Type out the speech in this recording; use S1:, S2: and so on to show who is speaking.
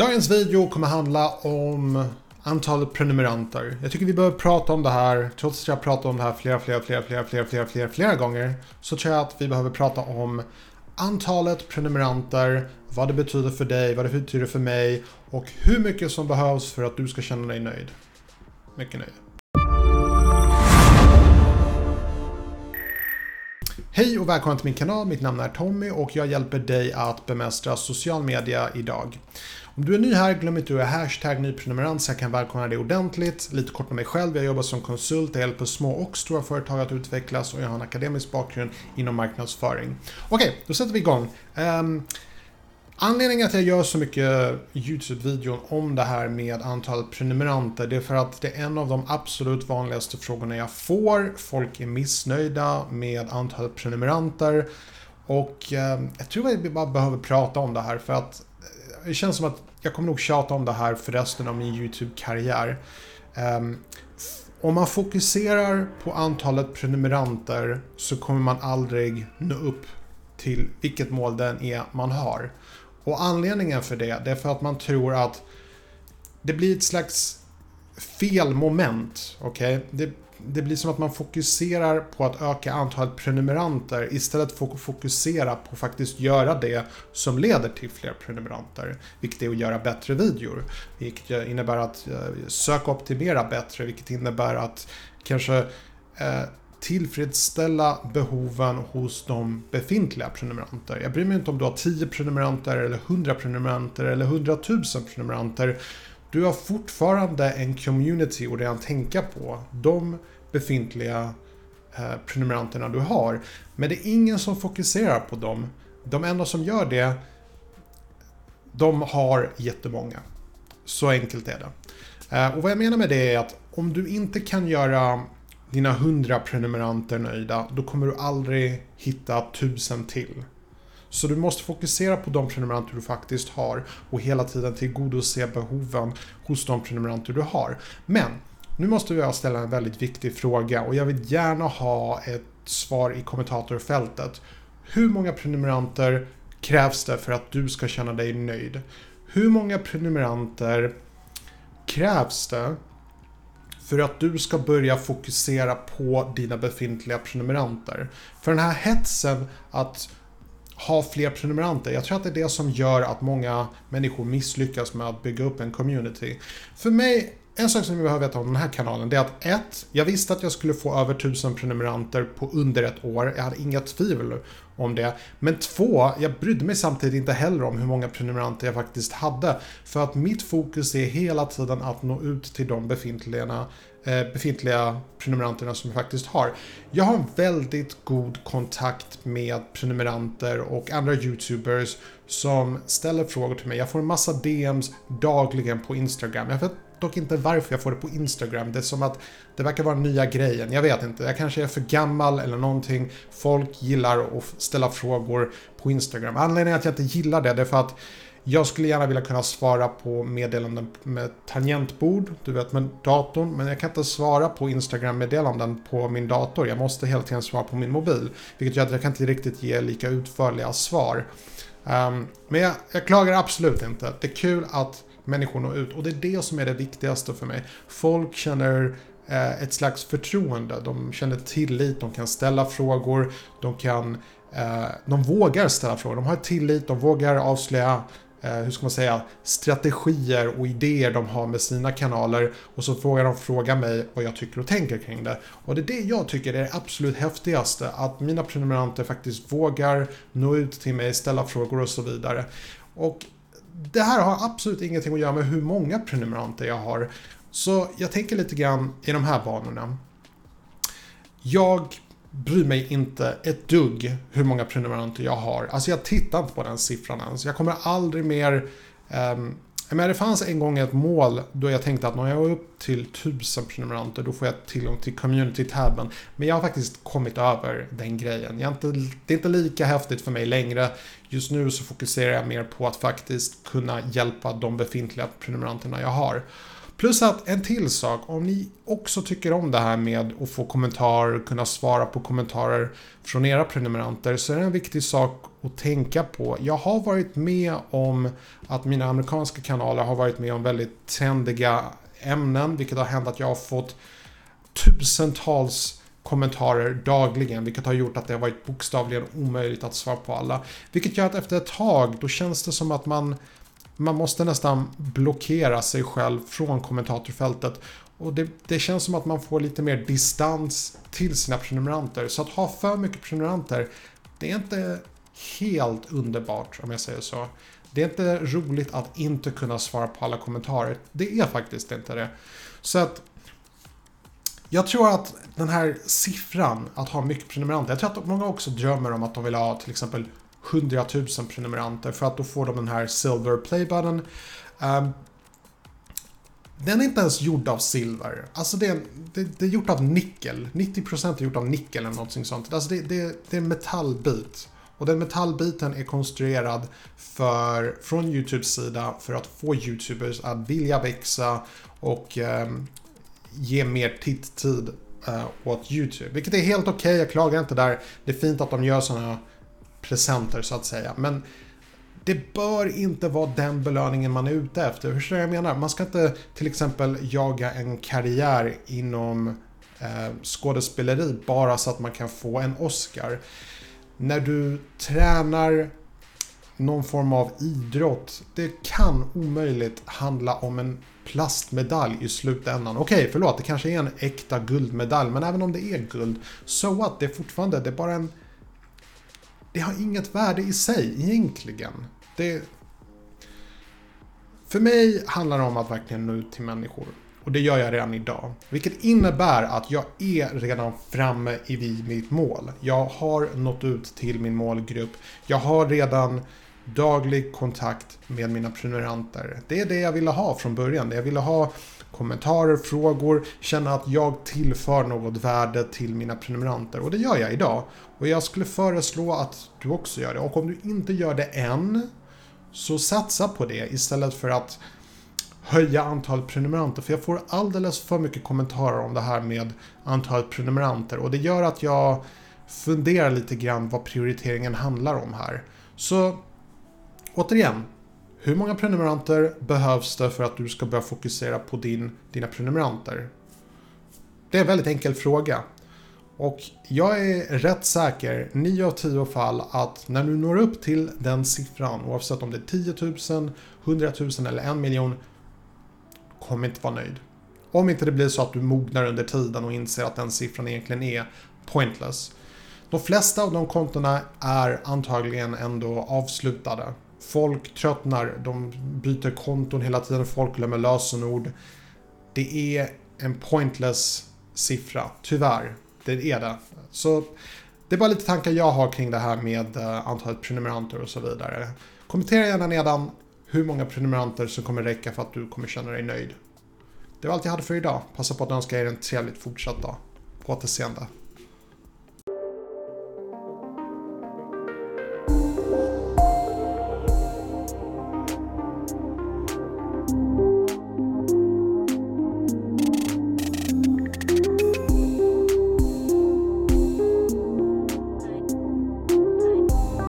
S1: Dagens video kommer handla om antalet prenumeranter. Jag tycker vi behöver prata om det här, trots att jag pratat om det här flera, flera, flera, flera, flera, flera, flera, flera gånger, så tror jag att vi behöver prata om antalet prenumeranter, vad det betyder för dig, vad det betyder för mig och hur mycket som behövs för att du ska känna dig nöjd. Mycket nöjd. Hej och välkommen till min kanal, mitt namn är Tommy och jag hjälper dig att bemästra social media idag. Om du är ny här, glöm inte att hashtag nyprenumerant så jag kan välkomna dig ordentligt. Lite kort om mig själv, jag jobbar som konsult, jag hjälper små och stora företag att utvecklas och jag har en akademisk bakgrund inom marknadsföring. Okej, då sätter vi igång. Um, Anledningen att jag gör så mycket YouTube-videon om det här med antalet prenumeranter, det är för att det är en av de absolut vanligaste frågorna jag får. Folk är missnöjda med antalet prenumeranter. Och eh, jag tror att vi bara behöver prata om det här för att eh, det känns som att jag kommer nog tjata om det här för resten av min YouTube-karriär. Ehm, om man fokuserar på antalet prenumeranter så kommer man aldrig nå upp till vilket mål den är man har. Och anledningen för det, det är för att man tror att det blir ett slags fel moment. Okay? Det, det blir som att man fokuserar på att öka antalet prenumeranter istället för att fokusera på att faktiskt göra det som leder till fler prenumeranter. Vilket är att göra bättre videor. Vilket innebär att eh, söka optimera bättre, vilket innebär att kanske eh, tillfredsställa behoven hos de befintliga prenumeranter. Jag bryr mig inte om du har 10 prenumeranter eller 100 prenumeranter eller 100 000 prenumeranter. Du har fortfarande en community att redan tänka på. De befintliga eh, prenumeranterna du har. Men det är ingen som fokuserar på dem. De enda som gör det, de har jättemånga. Så enkelt är det. Eh, och vad jag menar med det är att om du inte kan göra dina 100 prenumeranter nöjda, då kommer du aldrig hitta tusen till. Så du måste fokusera på de prenumeranter du faktiskt har och hela tiden tillgodose behoven hos de prenumeranter du har. Men nu måste jag ställa en väldigt viktig fråga och jag vill gärna ha ett svar i kommentatorfältet. Hur många prenumeranter krävs det för att du ska känna dig nöjd? Hur många prenumeranter krävs det för att du ska börja fokusera på dina befintliga prenumeranter? För den här hetsen att ha fler prenumeranter. Jag tror att det är det som gör att många människor misslyckas med att bygga upp en community. För mig en sak som vi behöver veta om den här kanalen det är att ett, Jag visste att jag skulle få över 1000 prenumeranter på under ett år. Jag hade inga tvivel om det. Men två, Jag brydde mig samtidigt inte heller om hur många prenumeranter jag faktiskt hade. För att mitt fokus är hela tiden att nå ut till de befintliga, eh, befintliga prenumeranterna som jag faktiskt har. Jag har en väldigt god kontakt med prenumeranter och andra YouTubers som ställer frågor till mig. Jag får en massa DMs dagligen på Instagram. Jag vet dock inte varför jag får det på Instagram. Det är som att det verkar vara nya grejen. Jag vet inte. Jag kanske är för gammal eller någonting. Folk gillar att ställa frågor på Instagram. Anledningen att jag inte gillar det, det är för att jag skulle gärna vilja kunna svara på meddelanden med tangentbord, du vet med datorn, men jag kan inte svara på Instagram-meddelanden på min dator. Jag måste hela tiden svara på min mobil, vilket gör att jag kan inte riktigt ge lika utförliga svar. Um, men jag, jag klagar absolut inte. Det är kul att människor når ut och det är det som är det viktigaste för mig. Folk känner eh, ett slags förtroende, de känner tillit, de kan ställa frågor, de kan eh, de vågar ställa frågor, de har tillit, de vågar avslöja eh, hur ska man säga, strategier och idéer de har med sina kanaler och så vågar de fråga mig vad jag tycker och tänker kring det. Och det är det jag tycker är det absolut häftigaste, att mina prenumeranter faktiskt vågar nå ut till mig, ställa frågor och så vidare. Och det här har absolut ingenting att göra med hur många prenumeranter jag har. Så jag tänker lite grann i de här banorna. Jag bryr mig inte ett dugg hur många prenumeranter jag har. Alltså jag tittar inte på den siffran ens. Jag kommer aldrig mer um, men det fanns en gång ett mål då jag tänkte att när jag är upp till 1000 prenumeranter då får jag tillgång till community-tabben. Men jag har faktiskt kommit över den grejen. Jag inte, det är inte lika häftigt för mig längre. Just nu så fokuserar jag mer på att faktiskt kunna hjälpa de befintliga prenumeranterna jag har. Plus att en till sak, om ni också tycker om det här med att få kommentarer, kunna svara på kommentarer från era prenumeranter så är det en viktig sak att tänka på. Jag har varit med om att mina amerikanska kanaler har varit med om väldigt trendiga ämnen, vilket har hänt att jag har fått tusentals kommentarer dagligen, vilket har gjort att det har varit bokstavligen omöjligt att svara på alla. Vilket gör att efter ett tag, då känns det som att man man måste nästan blockera sig själv från kommentatorfältet. Och det, det, känns som att man får lite mer distans till sina prenumeranter. Så att ha för mycket prenumeranter, det är inte helt underbart om jag säger så. Det är inte roligt att inte kunna svara på alla kommentarer. Det är faktiskt inte det. Så att jag tror att den här siffran, att ha mycket prenumeranter, jag tror att många också drömmer om att de vill ha till exempel 100 000 prenumeranter för att då får de den här Silver Play-button. Um, ehm, den är inte ens gjord av silver. Alltså det är, det, det är gjort av nickel. 90% är gjort av nickel eller någonting sånt. Alltså det, det, det är en metallbit. Och den metallbiten är konstruerad för, från YouTubes sida för att få YouTubers att vilja växa och eh, ge mer titttid eh, åt YouTube. Vilket är helt okej, okay, jag klagar inte där. Det är fint att de gör sådana presenter så att säga. Men det bör inte vara den belöningen man är ute efter. Hur jag menar? Man ska inte till exempel jaga en karriär inom eh, skådespeleri bara så att man kan få en Oscar. När du tränar någon form av idrott, det kan omöjligt handla om en plastmedalj i slutändan. Okej, okay, förlåt, det kanske är en äkta guldmedalj, men även om det är guld, so what? Det är fortfarande, det är bara en det har inget värde i sig egentligen. Det... För mig handlar det om att verkligen nå ut till människor. Och det gör jag redan idag. Vilket innebär att jag är redan framme vid mitt mål. Jag har nått ut till min målgrupp. Jag har redan daglig kontakt med mina prenumeranter. Det är det jag ville ha från början. Jag ville ha kommentarer, frågor, känna att jag tillför något värde till mina prenumeranter. Och det gör jag idag. Och jag skulle föreslå att du också gör det. Och om du inte gör det än, så satsa på det istället för att höja antalet prenumeranter. För jag får alldeles för mycket kommentarer om det här med antalet prenumeranter. Och det gör att jag funderar lite grann vad prioriteringen handlar om här. Så återigen, hur många prenumeranter behövs det för att du ska börja fokusera på din, dina prenumeranter? Det är en väldigt enkel fråga. Och jag är rätt säker, 9 av 10 fall, att när du når upp till den siffran, oavsett om det är 10 000, 100 000 eller en miljon, kommer inte vara nöjd. Om inte det blir så att du mognar under tiden och inser att den siffran egentligen är pointless. De flesta av de kontona är antagligen ändå avslutade. Folk tröttnar, de byter konton hela tiden, folk glömmer lösenord. Det är en pointless siffra, tyvärr. Det är det. Så det är bara lite tankar jag har kring det här med eh, antalet prenumeranter och så vidare. Kommentera gärna nedan hur många prenumeranter som kommer räcka för att du kommer känna dig nöjd. Det var allt jag hade för idag. Passa på att önska er en trevligt fortsatt dag. På återseende.